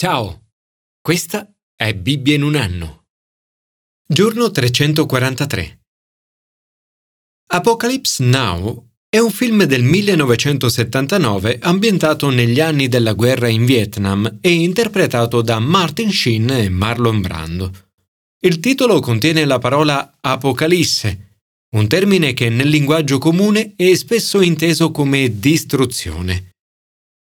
Ciao, questa è Bibbia in un anno. Giorno 343. Apocalypse Now è un film del 1979 ambientato negli anni della guerra in Vietnam e interpretato da Martin Sheen e Marlon Brando. Il titolo contiene la parola Apocalisse, un termine che nel linguaggio comune è spesso inteso come distruzione.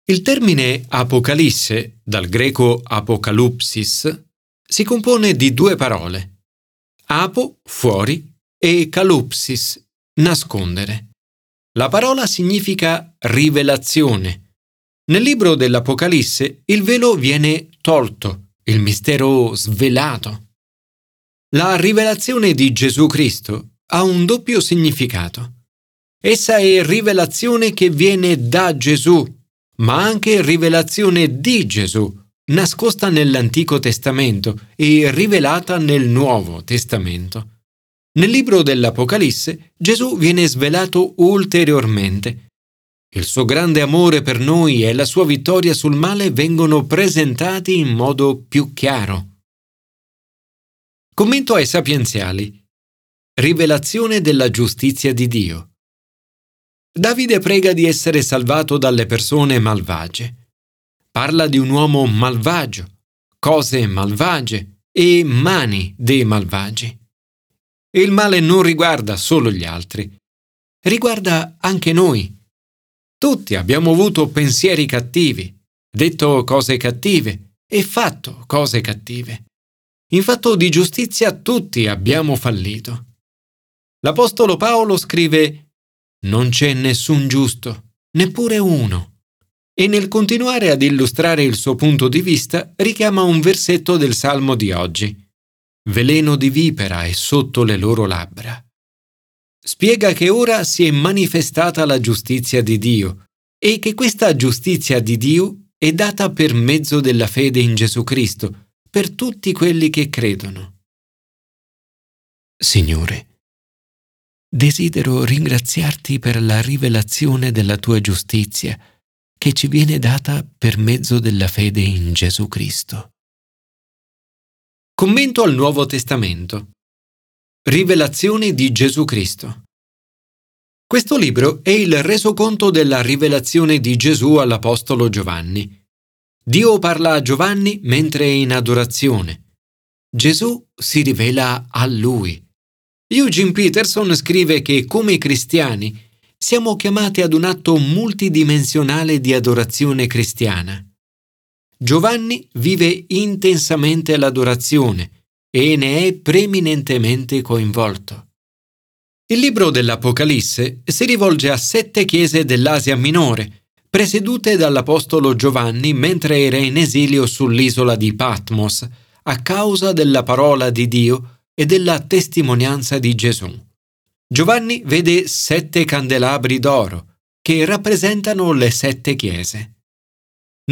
Il termine Apocalisse, dal greco apocalupsis, si compone di due parole. Apo, fuori, e calupsis, nascondere. La parola significa rivelazione. Nel libro dell'Apocalisse il velo viene tolto, il mistero svelato. La rivelazione di Gesù Cristo ha un doppio significato. Essa è rivelazione che viene da Gesù ma anche rivelazione di Gesù, nascosta nell'Antico Testamento e rivelata nel Nuovo Testamento. Nel libro dell'Apocalisse Gesù viene svelato ulteriormente. Il suo grande amore per noi e la sua vittoria sul male vengono presentati in modo più chiaro. Commento ai sapienziali. Rivelazione della giustizia di Dio. Davide prega di essere salvato dalle persone malvagie. Parla di un uomo malvagio, cose malvagie e mani dei malvagi. Il male non riguarda solo gli altri, riguarda anche noi. Tutti abbiamo avuto pensieri cattivi, detto cose cattive e fatto cose cattive. In fatto di giustizia tutti abbiamo fallito. L'Apostolo Paolo scrive non c'è nessun giusto, neppure uno. E nel continuare ad illustrare il suo punto di vista richiama un versetto del Salmo di oggi. Veleno di vipera è sotto le loro labbra. Spiega che ora si è manifestata la giustizia di Dio e che questa giustizia di Dio è data per mezzo della fede in Gesù Cristo per tutti quelli che credono. Signore, desidero ringraziarti per la rivelazione della tua giustizia che ci viene data per mezzo della fede in Gesù Cristo. Commento al Nuovo Testamento. Rivelazione di Gesù Cristo. Questo libro è il resoconto della rivelazione di Gesù all'Apostolo Giovanni. Dio parla a Giovanni mentre è in adorazione. Gesù si rivela a lui Eugene Peterson scrive che come cristiani siamo chiamati ad un atto multidimensionale di adorazione cristiana. Giovanni vive intensamente l'adorazione e ne è preminentemente coinvolto. Il libro dell'Apocalisse si rivolge a sette chiese dell'Asia minore, presiedute dall'Apostolo Giovanni mentre era in esilio sull'isola di Patmos, a causa della parola di Dio e della testimonianza di Gesù. Giovanni vede sette candelabri d'oro che rappresentano le sette chiese.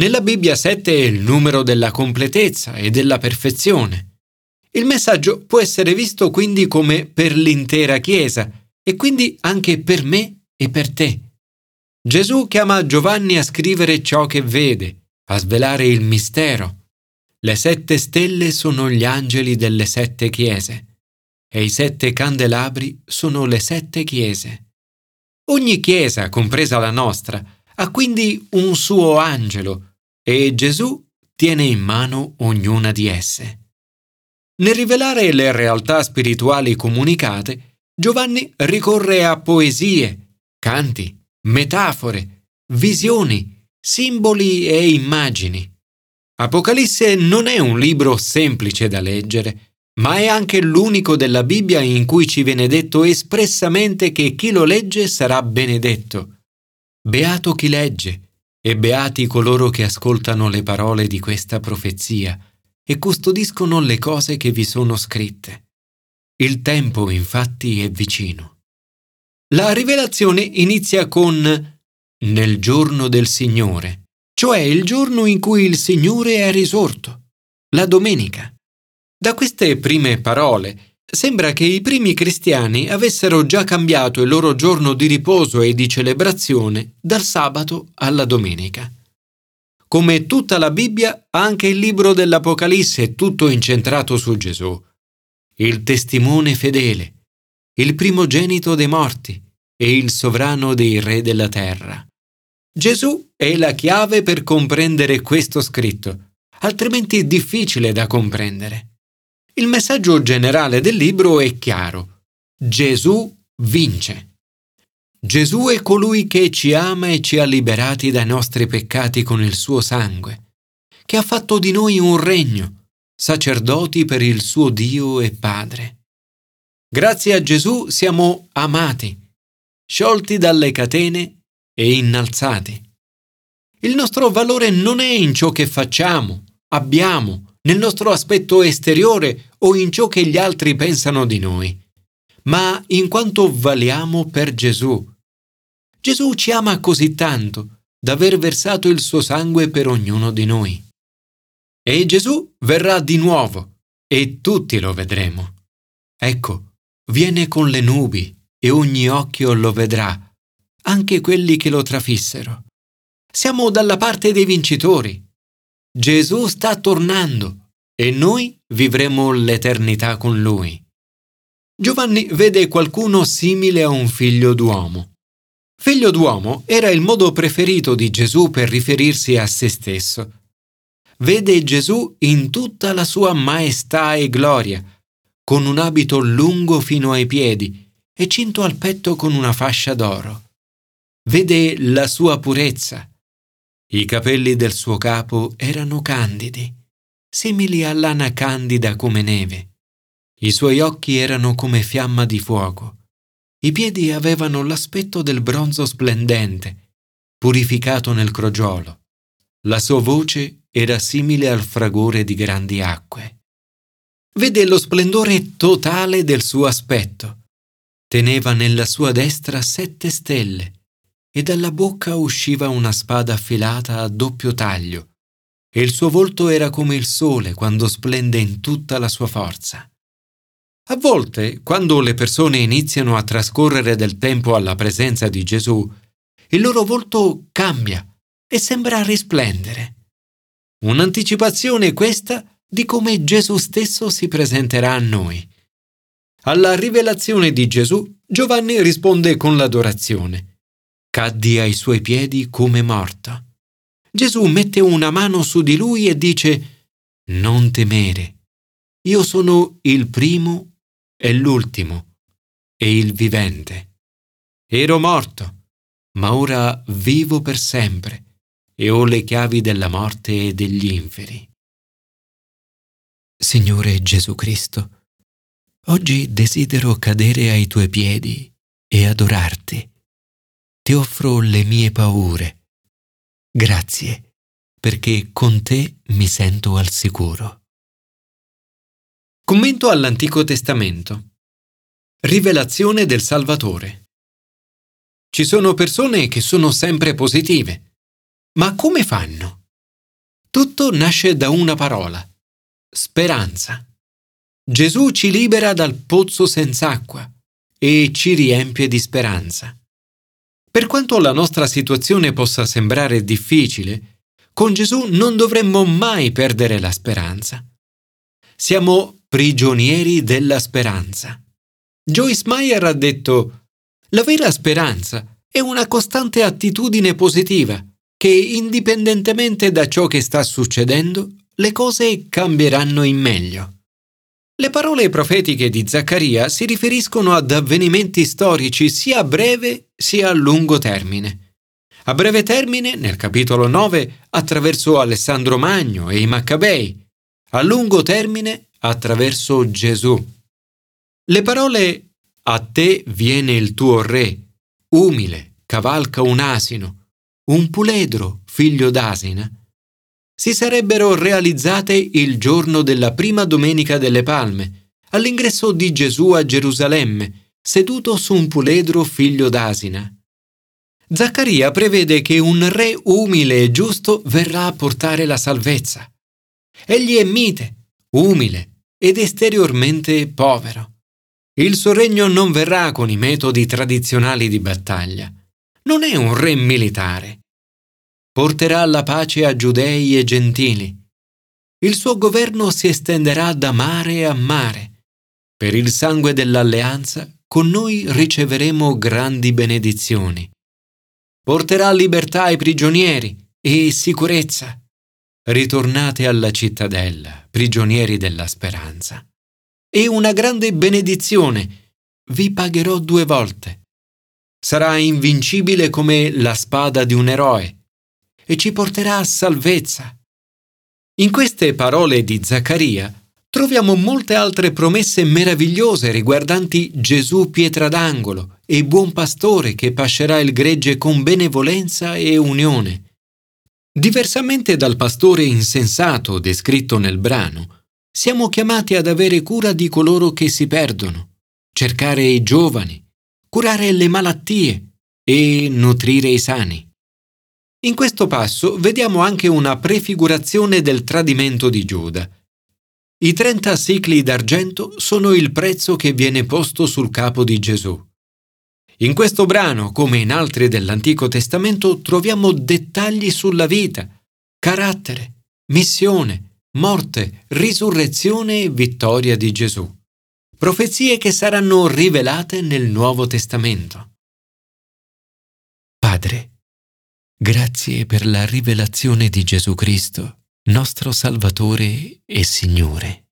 Nella Bibbia sette è il numero della completezza e della perfezione. Il messaggio può essere visto quindi come per l'intera Chiesa e quindi anche per me e per te. Gesù chiama Giovanni a scrivere ciò che vede, a svelare il mistero, le sette stelle sono gli angeli delle sette chiese e i sette candelabri sono le sette chiese. Ogni chiesa, compresa la nostra, ha quindi un suo angelo e Gesù tiene in mano ognuna di esse. Nel rivelare le realtà spirituali comunicate, Giovanni ricorre a poesie, canti, metafore, visioni, simboli e immagini. Apocalisse non è un libro semplice da leggere, ma è anche l'unico della Bibbia in cui ci viene detto espressamente che chi lo legge sarà benedetto. Beato chi legge e beati coloro che ascoltano le parole di questa profezia e custodiscono le cose che vi sono scritte. Il tempo infatti è vicino. La rivelazione inizia con nel giorno del Signore cioè il giorno in cui il Signore è risorto, la domenica. Da queste prime parole sembra che i primi cristiani avessero già cambiato il loro giorno di riposo e di celebrazione dal sabato alla domenica. Come tutta la Bibbia, anche il libro dell'Apocalisse è tutto incentrato su Gesù, il testimone fedele, il primogenito dei morti e il sovrano dei re della terra. Gesù è la chiave per comprendere questo scritto, altrimenti è difficile da comprendere. Il messaggio generale del libro è chiaro. Gesù vince. Gesù è colui che ci ama e ci ha liberati dai nostri peccati con il suo sangue, che ha fatto di noi un regno, sacerdoti per il suo Dio e Padre. Grazie a Gesù siamo amati, sciolti dalle catene e innalzati. Il nostro valore non è in ciò che facciamo, abbiamo, nel nostro aspetto esteriore o in ciò che gli altri pensano di noi, ma in quanto valiamo per Gesù Gesù ci ama così tanto da aver versato il suo sangue per ognuno di noi. E Gesù verrà di nuovo e tutti lo vedremo. Ecco, viene con le nubi e ogni occhio lo vedrà, anche quelli che lo trafissero. Siamo dalla parte dei vincitori. Gesù sta tornando e noi vivremo l'eternità con lui. Giovanni vede qualcuno simile a un figlio d'uomo. Figlio d'uomo era il modo preferito di Gesù per riferirsi a se stesso. Vede Gesù in tutta la sua maestà e gloria, con un abito lungo fino ai piedi e cinto al petto con una fascia d'oro. Vede la sua purezza. I capelli del suo capo erano candidi, simili a lana candida come neve. I suoi occhi erano come fiamma di fuoco i piedi avevano l'aspetto del bronzo splendente, purificato nel crogiolo. La sua voce era simile al fragore di grandi acque. Vede lo splendore totale del suo aspetto. Teneva nella sua destra sette stelle e dalla bocca usciva una spada affilata a doppio taglio, e il suo volto era come il sole quando splende in tutta la sua forza. A volte, quando le persone iniziano a trascorrere del tempo alla presenza di Gesù, il loro volto cambia e sembra risplendere. Un'anticipazione questa di come Gesù stesso si presenterà a noi. Alla rivelazione di Gesù, Giovanni risponde con l'adorazione. Caddi ai suoi piedi come morto. Gesù mette una mano su di lui e dice, Non temere, io sono il primo è l'ultimo e il vivente. Ero morto, ma ora vivo per sempre e ho le chiavi della morte e degli inferi. Signore Gesù Cristo, oggi desidero cadere ai tuoi piedi e adorarti. Ti offro le mie paure. Grazie, perché con te mi sento al sicuro. Commento all'Antico Testamento. Rivelazione del Salvatore. Ci sono persone che sono sempre positive. Ma come fanno? Tutto nasce da una parola. Speranza. Gesù ci libera dal pozzo senza acqua e ci riempie di speranza. Per quanto la nostra situazione possa sembrare difficile, con Gesù non dovremmo mai perdere la speranza. Siamo prigionieri della speranza. Joyce Meyer ha detto, la vera speranza è una costante attitudine positiva che, indipendentemente da ciò che sta succedendo, le cose cambieranno in meglio. Le parole profetiche di Zaccaria si riferiscono ad avvenimenti storici sia a breve sia a lungo termine. A breve termine, nel capitolo 9, attraverso Alessandro Magno e i Maccabei. A lungo termine, attraverso Gesù. Le parole a te viene il tuo re, umile, cavalca un asino, un puledro, figlio d'asina, si sarebbero realizzate il giorno della prima domenica delle Palme, all'ingresso di Gesù a Gerusalemme, seduto su un puledro figlio d'asina. Zaccaria prevede che un re umile e giusto verrà a portare la salvezza. Egli è mite, umile, ed esteriormente povero. Il suo regno non verrà con i metodi tradizionali di battaglia. Non è un re militare. Porterà la pace a giudei e gentili. Il suo governo si estenderà da mare a mare. Per il sangue dell'alleanza con noi riceveremo grandi benedizioni. Porterà libertà ai prigionieri e sicurezza. Ritornate alla cittadella, prigionieri della speranza. E una grande benedizione. Vi pagherò due volte. Sarà invincibile come la spada di un eroe e ci porterà a salvezza. In queste parole di Zaccaria troviamo molte altre promesse meravigliose riguardanti Gesù pietra d'angolo e buon pastore che pascerà il gregge con benevolenza e unione. Diversamente dal pastore insensato descritto nel brano, siamo chiamati ad avere cura di coloro che si perdono, cercare i giovani, curare le malattie e nutrire i sani. In questo passo vediamo anche una prefigurazione del tradimento di Giuda. I 30 sicli d'argento sono il prezzo che viene posto sul capo di Gesù. In questo brano, come in altri dell'Antico Testamento, troviamo dettagli sulla vita, carattere, missione, morte, risurrezione e vittoria di Gesù. Profezie che saranno rivelate nel Nuovo Testamento. Padre, grazie per la rivelazione di Gesù Cristo, nostro Salvatore e Signore.